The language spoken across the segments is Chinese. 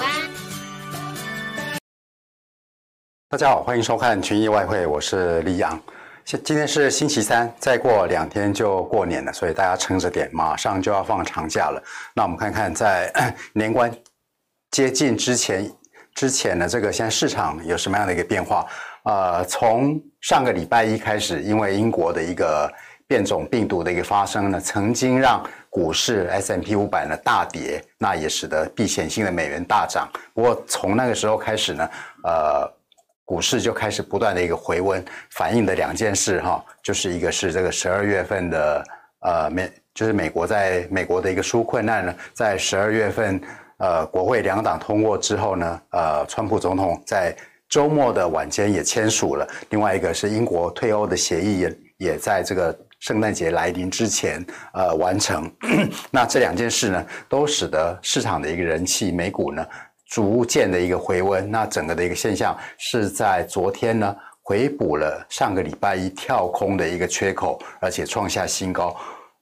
安。大家好，欢迎收看群益外汇，我是李阳。今今天是星期三，再过两天就过年了，所以大家撑着点，马上就要放长假了。那我们看看在 年关接近之前，之前的这个现在市场有什么样的一个变化？呃，从上个礼拜一开始，因为英国的一个变种病毒的一个发生呢，曾经让股市 S M P 五百呢大跌，那也使得避险性的美元大涨。不过从那个时候开始呢，呃，股市就开始不断的一个回温，反映的两件事哈，就是一个是这个十二月份的呃美，就是美国在美国的一个纾困案呢，在十二月份呃国会两党通过之后呢，呃，川普总统在周末的晚间也签署了。另外一个是英国退欧的协议也也在这个。圣诞节来临之前，呃，完成。那这两件事呢，都使得市场的一个人气，美股呢，逐渐的一个回温。那整个的一个现象是在昨天呢，回补了上个礼拜一跳空的一个缺口，而且创下新高。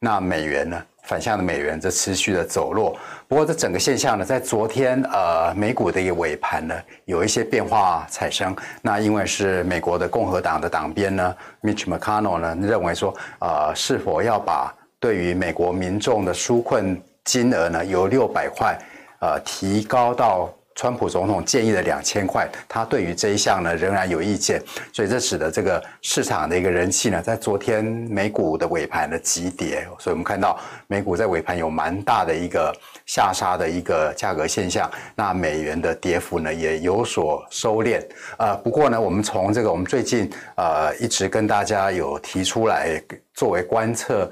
那美元呢？反向的美元则持续的走弱，不过这整个现象呢，在昨天呃美股的一个尾盘呢，有一些变化产生。那因为是美国的共和党的党鞭呢，Mitch McConnell 呢认为说，呃是否要把对于美国民众的纾困金额呢，由六百块呃提高到。川普总统建议的两千块，他对于这一项呢仍然有意见，所以这使得这个市场的一个人气呢，在昨天美股的尾盘的急跌，所以我们看到美股在尾盘有蛮大的一个下杀的一个价格现象，那美元的跌幅呢也有所收敛。呃，不过呢，我们从这个我们最近呃一直跟大家有提出来作为观测。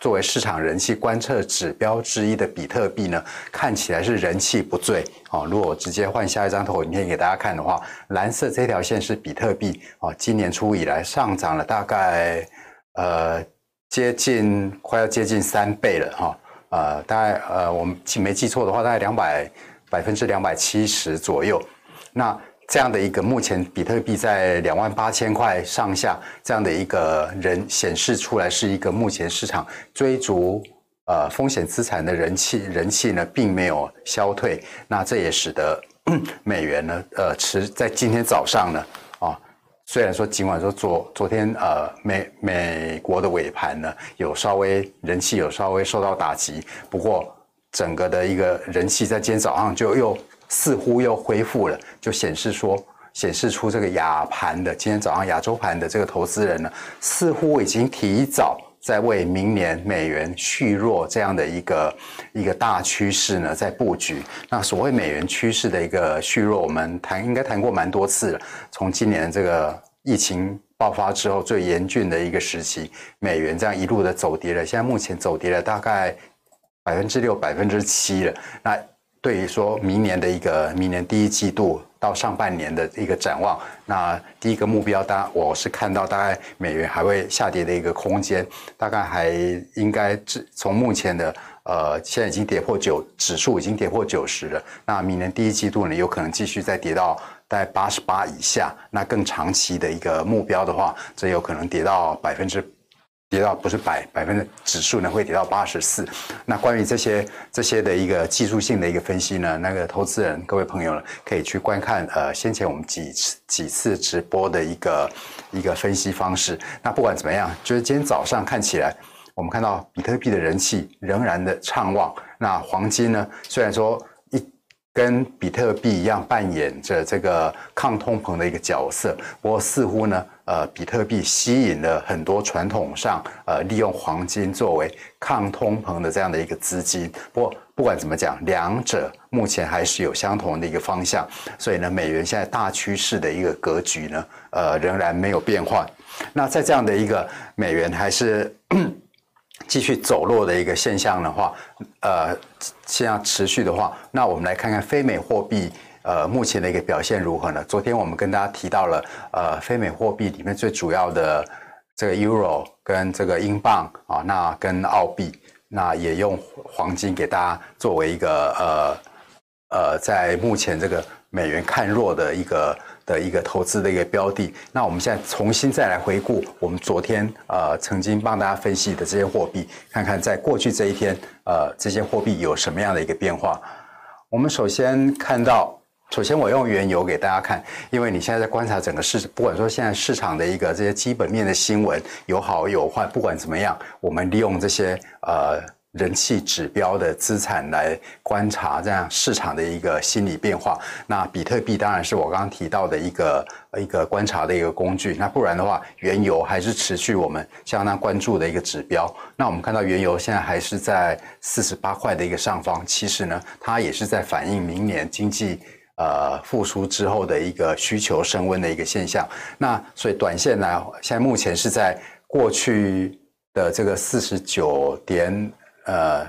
作为市场人气观测指标之一的比特币呢，看起来是人气不坠哦。如果我直接换下一张投影片给大家看的话，蓝色这条线是比特币哦，今年初以来上涨了大概呃接近快要接近三倍了哈，呃大概呃我们记没记错的话，大概两百百分之两百七十左右，那。这样的一个目前比特币在两万八千块上下，这样的一个人显示出来是一个目前市场追逐呃风险资产的人气人气呢，并没有消退。那这也使得美元呢，呃，持在今天早上呢，啊，虽然说尽管说昨昨天呃美美国的尾盘呢有稍微人气有稍微受到打击，不过整个的一个人气在今天早上就又。似乎又恢复了，就显示说，显示出这个亚盘的今天早上亚洲盘的这个投资人呢，似乎已经提早在为明年美元续弱这样的一个一个大趋势呢在布局。那所谓美元趋势的一个续弱，我们谈应该谈过蛮多次了。从今年这个疫情爆发之后最严峻的一个时期，美元这样一路的走跌了，现在目前走跌了大概百分之六、百分之七了。那对于说明年的一个明年第一季度到上半年的一个展望，那第一个目标，当然我是看到大概美元还会下跌的一个空间，大概还应该从目前的呃现在已经跌破九指数已经跌破九十了，那明年第一季度呢有可能继续再跌到在八十八以下，那更长期的一个目标的话，这有可能跌到百分之。跌到不是百百分之指数呢，会跌到八十四。那关于这些这些的一个技术性的一个分析呢，那个投资人各位朋友呢，可以去观看呃先前我们几次几次直播的一个一个分析方式。那不管怎么样，就是今天早上看起来，我们看到比特币的人气仍然的畅旺。那黄金呢，虽然说。跟比特币一样扮演着这个抗通膨的一个角色，不过似乎呢，呃，比特币吸引了很多传统上呃利用黄金作为抗通膨的这样的一个资金。不过不管怎么讲，两者目前还是有相同的一个方向，所以呢，美元现在大趋势的一个格局呢，呃，仍然没有变换。那在这样的一个美元还是。继续走弱的一个现象的话，呃，现象持续的话，那我们来看看非美货币，呃，目前的一个表现如何呢？昨天我们跟大家提到了，呃，非美货币里面最主要的这个 Euro 跟这个英镑啊，那跟澳币，那也用黄金给大家作为一个呃呃，在目前这个美元看弱的一个。的一个投资的一个标的，那我们现在重新再来回顾我们昨天呃曾经帮大家分析的这些货币，看看在过去这一天呃这些货币有什么样的一个变化。我们首先看到，首先我用原油给大家看，因为你现在在观察整个市，不管说现在市场的一个这些基本面的新闻有好有坏，不管怎么样，我们利用这些呃。人气指标的资产来观察这样市场的一个心理变化。那比特币当然是我刚刚提到的一个一个观察的一个工具。那不然的话，原油还是持续我们相当关注的一个指标。那我们看到原油现在还是在四十八块的一个上方，其实呢，它也是在反映明年经济呃复苏之后的一个需求升温的一个现象。那所以短线呢，现在目前是在过去的这个四十九点。呃，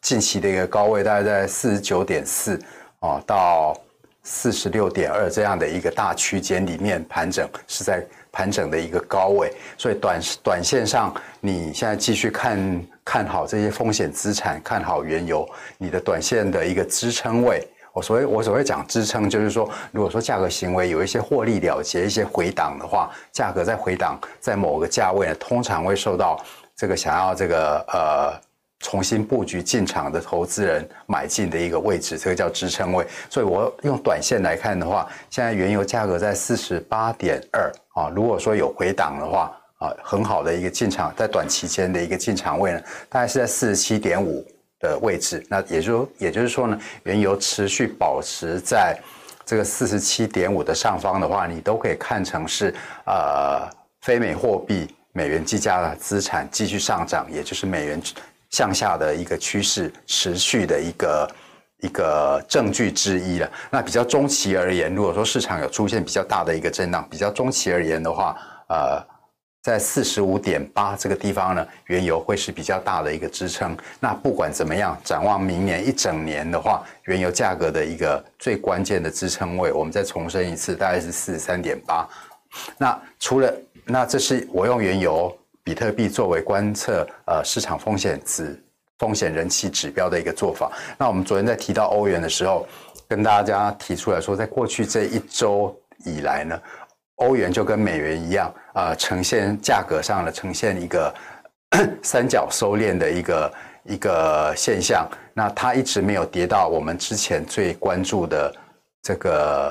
近期的一个高位大概在四十九点四哦，到四十六点二这样的一个大区间里面盘整，是在盘整的一个高位，所以短短线上你现在继续看看好这些风险资产，看好原油，你的短线的一个支撑位，我所谓我所谓讲支撑，就是说，如果说价格行为有一些获利了结、一些回档的话，价格在回档在某个价位呢，通常会受到这个想要这个呃。重新布局进场的投资人买进的一个位置，这个叫支撑位。所以我用短线来看的话，现在原油价格在四十八点二啊。如果说有回档的话啊，很好的一个进场，在短期间的一个进场位呢，大概是在四十七点五的位置。那也就也就是说呢，原油持续保持在这个四十七点五的上方的话，你都可以看成是呃非美货币美元计价的资产继续上涨，也就是美元。向下的一个趋势持续的一个一个证据之一了。那比较中期而言，如果说市场有出现比较大的一个震荡，比较中期而言的话，呃，在四十五点八这个地方呢，原油会是比较大的一个支撑。那不管怎么样，展望明年一整年的话，原油价格的一个最关键的支撑位，我们再重申一次，大概是四十三点八。那除了那这是我用原油。比特币作为观测呃市场风险指风险人气指标的一个做法。那我们昨天在提到欧元的时候，跟大家提出来说，在过去这一周以来呢，欧元就跟美元一样，呃，呈现价格上的呈现一个 三角收敛的一个一个现象。那它一直没有跌到我们之前最关注的这个。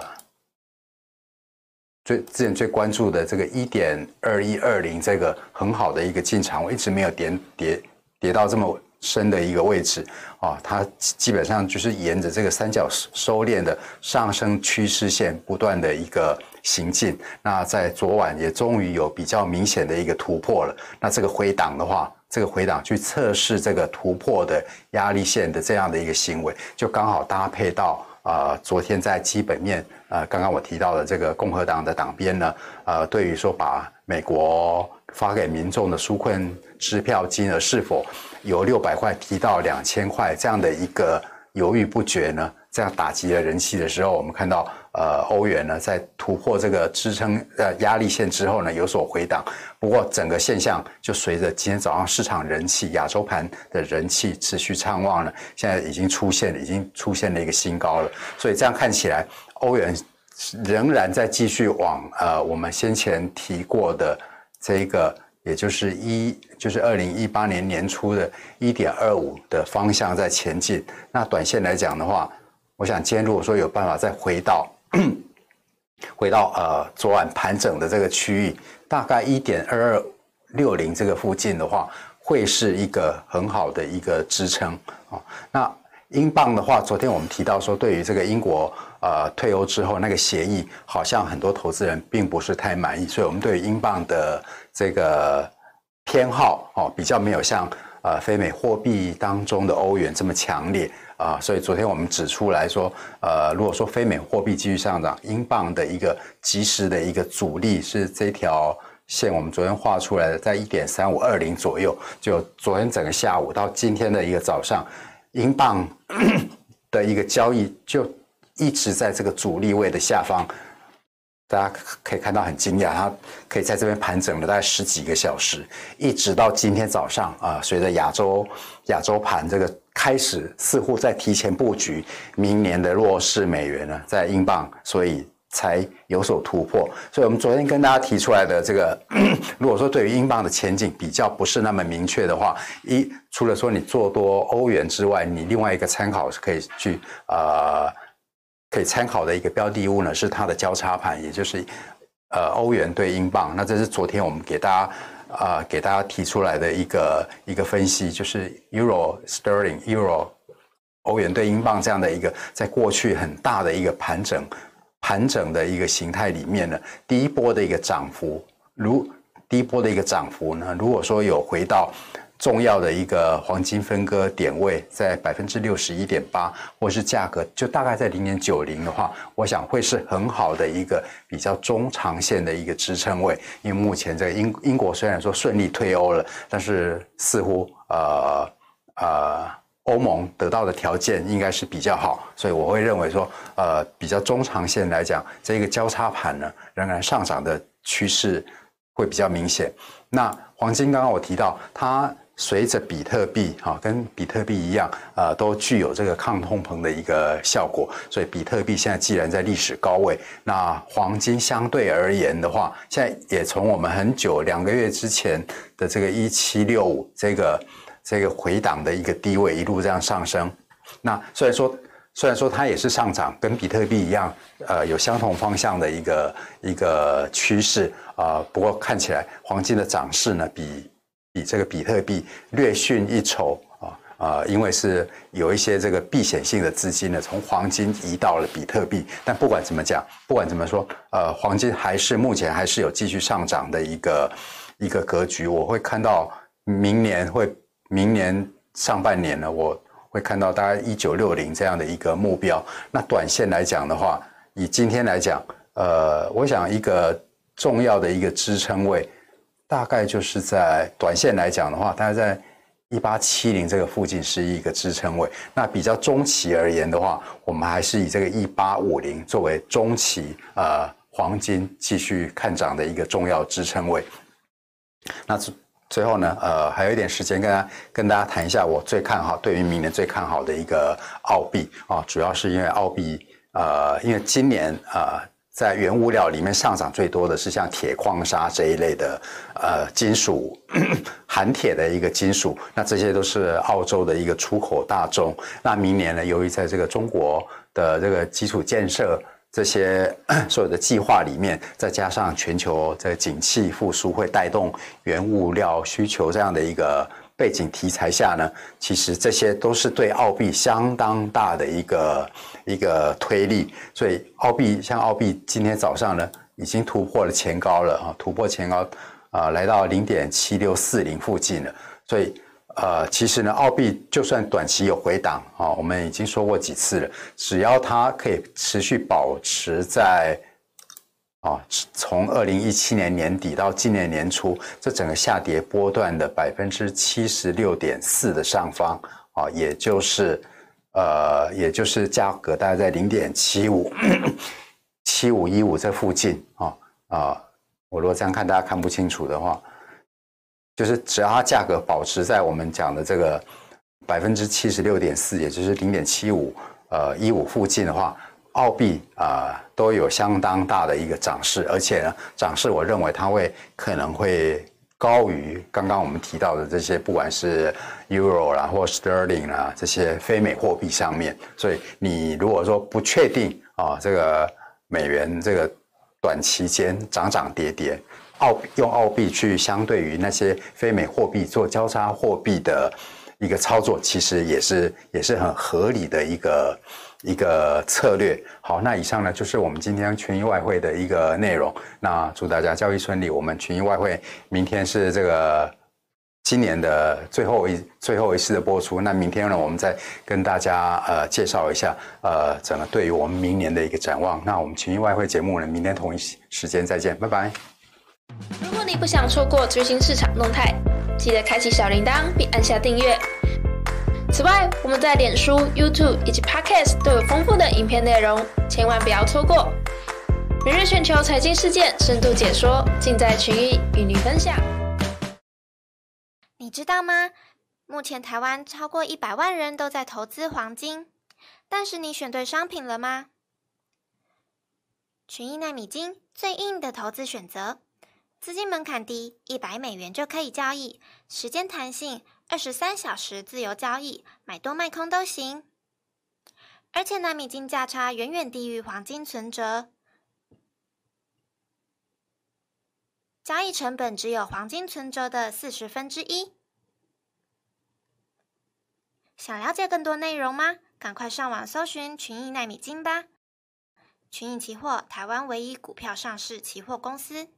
最之前最关注的这个一点二一二零这个很好的一个进场，我一直没有跌跌跌到这么深的一个位置啊，它基本上就是沿着这个三角收敛的上升趋势线不断的一个行进。那在昨晚也终于有比较明显的一个突破了。那这个回档的话，这个回档去测试这个突破的压力线的这样的一个行为，就刚好搭配到。啊、昨天在基本面，呃，刚刚我提到的这个共和党的党鞭呢，呃，对于说把美国发给民众的纾困支票金额是否由六百块提到两千块这样的一个犹豫不决呢？这样打击了人气的时候，我们看到，呃，欧元呢在突破这个支撑呃压力线之后呢有所回档。不过整个现象就随着今天早上市场人气，亚洲盘的人气持续畅旺了，现在已经出现，已经出现了一个新高了。所以这样看起来，欧元仍然在继续往呃我们先前提过的这个，也就是一就是二零一八年年初的一点二五的方向在前进。那短线来讲的话，我想今天如果说有办法再回到，回到呃昨晚盘整的这个区域，大概一点二二六零这个附近的话，会是一个很好的一个支撑啊。那英镑的话，昨天我们提到说，对于这个英国呃退欧之后那个协议，好像很多投资人并不是太满意，所以我们对于英镑的这个偏好哦，比较没有像呃非美货币当中的欧元这么强烈。啊，所以昨天我们指出来说，呃，如果说非美货币继续上涨，英镑的一个即时的一个阻力是这条线，我们昨天画出来的，在一点三五二零左右。就昨天整个下午到今天的一个早上，英镑 的一个交易就一直在这个阻力位的下方。大家可以看到很惊讶，它可以在这边盘整了大概十几个小时，一直到今天早上啊，随着亚洲亚洲盘这个。开始似乎在提前布局明年的弱势美元呢，在英镑，所以才有所突破。所以，我们昨天跟大家提出来的这个，如果说对于英镑的前景比较不是那么明确的话，一除了说你做多欧元之外，你另外一个参考是可以去呃可以参考的一个标的物呢，是它的交叉盘，也就是呃欧元对英镑。那这是昨天我们给大家。啊、给大家提出来的一个一个分析，就是 Euro Sterling Euro 欧元对英镑这样的一个，在过去很大的一个盘整盘整的一个形态里面呢，第一波的一个涨幅，如第一波的一个涨幅呢，如果说有回到。重要的一个黄金分割点位在百分之六十一点八，或是价格就大概在零点九零的话，我想会是很好的一个比较中长线的一个支撑位。因为目前这个英英国虽然说顺利退欧了，但是似乎呃呃欧盟得到的条件应该是比较好，所以我会认为说呃比较中长线来讲，这个交叉盘呢仍然上涨的趋势会比较明显。那黄金刚刚我提到它。随着比特币哈，跟比特币一样，呃，都具有这个抗通膨的一个效果。所以比特币现在既然在历史高位，那黄金相对而言的话，现在也从我们很久两个月之前的这个一七六五这个这个回档的一个低位一路这样上升。那虽然说虽然说它也是上涨，跟比特币一样，呃，有相同方向的一个一个趋势啊，不过看起来黄金的涨势呢比。比这个比特币略逊一筹啊啊，因为是有一些这个避险性的资金呢，从黄金移到了比特币。但不管怎么讲，不管怎么说，呃，黄金还是目前还是有继续上涨的一个一个格局。我会看到明年会明年上半年呢，我会看到大概一九六零这样的一个目标。那短线来讲的话，以今天来讲，呃，我想一个重要的一个支撑位。大概就是在短线来讲的话，大概在一八七零这个附近是一个支撑位。那比较中期而言的话，我们还是以这个一八五零作为中期呃黄金继续看涨的一个重要支撑位。那最最后呢，呃，还有一点时间跟大家跟大家谈一下我最看好对于明年最看好的一个澳币啊，主要是因为澳币呃，因为今年呃。在原物料里面上涨最多的是像铁矿砂这一类的呃金属，含铁的一个金属，那这些都是澳洲的一个出口大宗。那明年呢，由于在这个中国的这个基础建设这些 所有的计划里面，再加上全球这个景气复苏，会带动原物料需求这样的一个。背景题材下呢，其实这些都是对澳币相当大的一个一个推力，所以澳币像澳币今天早上呢，已经突破了前高了啊，突破前高啊、呃，来到零点七六四零附近了。所以呃，其实呢，澳币就算短期有回档啊，我们已经说过几次了，只要它可以持续保持在。啊，从二零一七年年底到今年年初，这整个下跌波段的百分之七十六点四的上方啊，也就是呃，也就是价格大概在零点七五 七五一五这附近啊啊，我如果这样看大家看不清楚的话，就是只要它价格保持在我们讲的这个百分之七十六点四，也就是零点七五呃一五附近的话。澳币啊、都有相当大的一个涨势，而且呢，涨势我认为它会可能会高于刚刚我们提到的这些，不管是 Euro 啦或 Sterling 啦这些非美货币上面。所以你如果说不确定啊、这个美元这个短期间涨涨跌跌，澳用澳币去相对于那些非美货币做交叉货币的一个操作，其实也是也是很合理的一个。一个策略。好，那以上呢就是我们今天群益外汇的一个内容。那祝大家交易顺利。我们群益外汇明天是这个今年的最后一最后一次的播出。那明天呢，我们再跟大家呃介绍一下呃整个对于我们明年的一个展望。那我们群益外汇节目呢，明天同一时间再见，拜拜。如果你不想错过最新市场动态，记得开启小铃铛并按下订阅。此外，我们在脸书、YouTube 以及 Podcast 都有丰富的影片内容，千万不要错过。每日全球财经事件深度解说，尽在群益与你分享。你知道吗？目前台湾超过一百万人都在投资黄金，但是你选对商品了吗？群益奈米金最硬的投资选择，资金门槛低，一百美元就可以交易，时间弹性，二十三小时自由交易，买多卖空都行。而且奈米金价差远远低于黄金存折，交易成本只有黄金存折的四十分之一。想了解更多内容吗？赶快上网搜寻群益奈米金吧！群益期货，台湾唯一股票上市期货公司。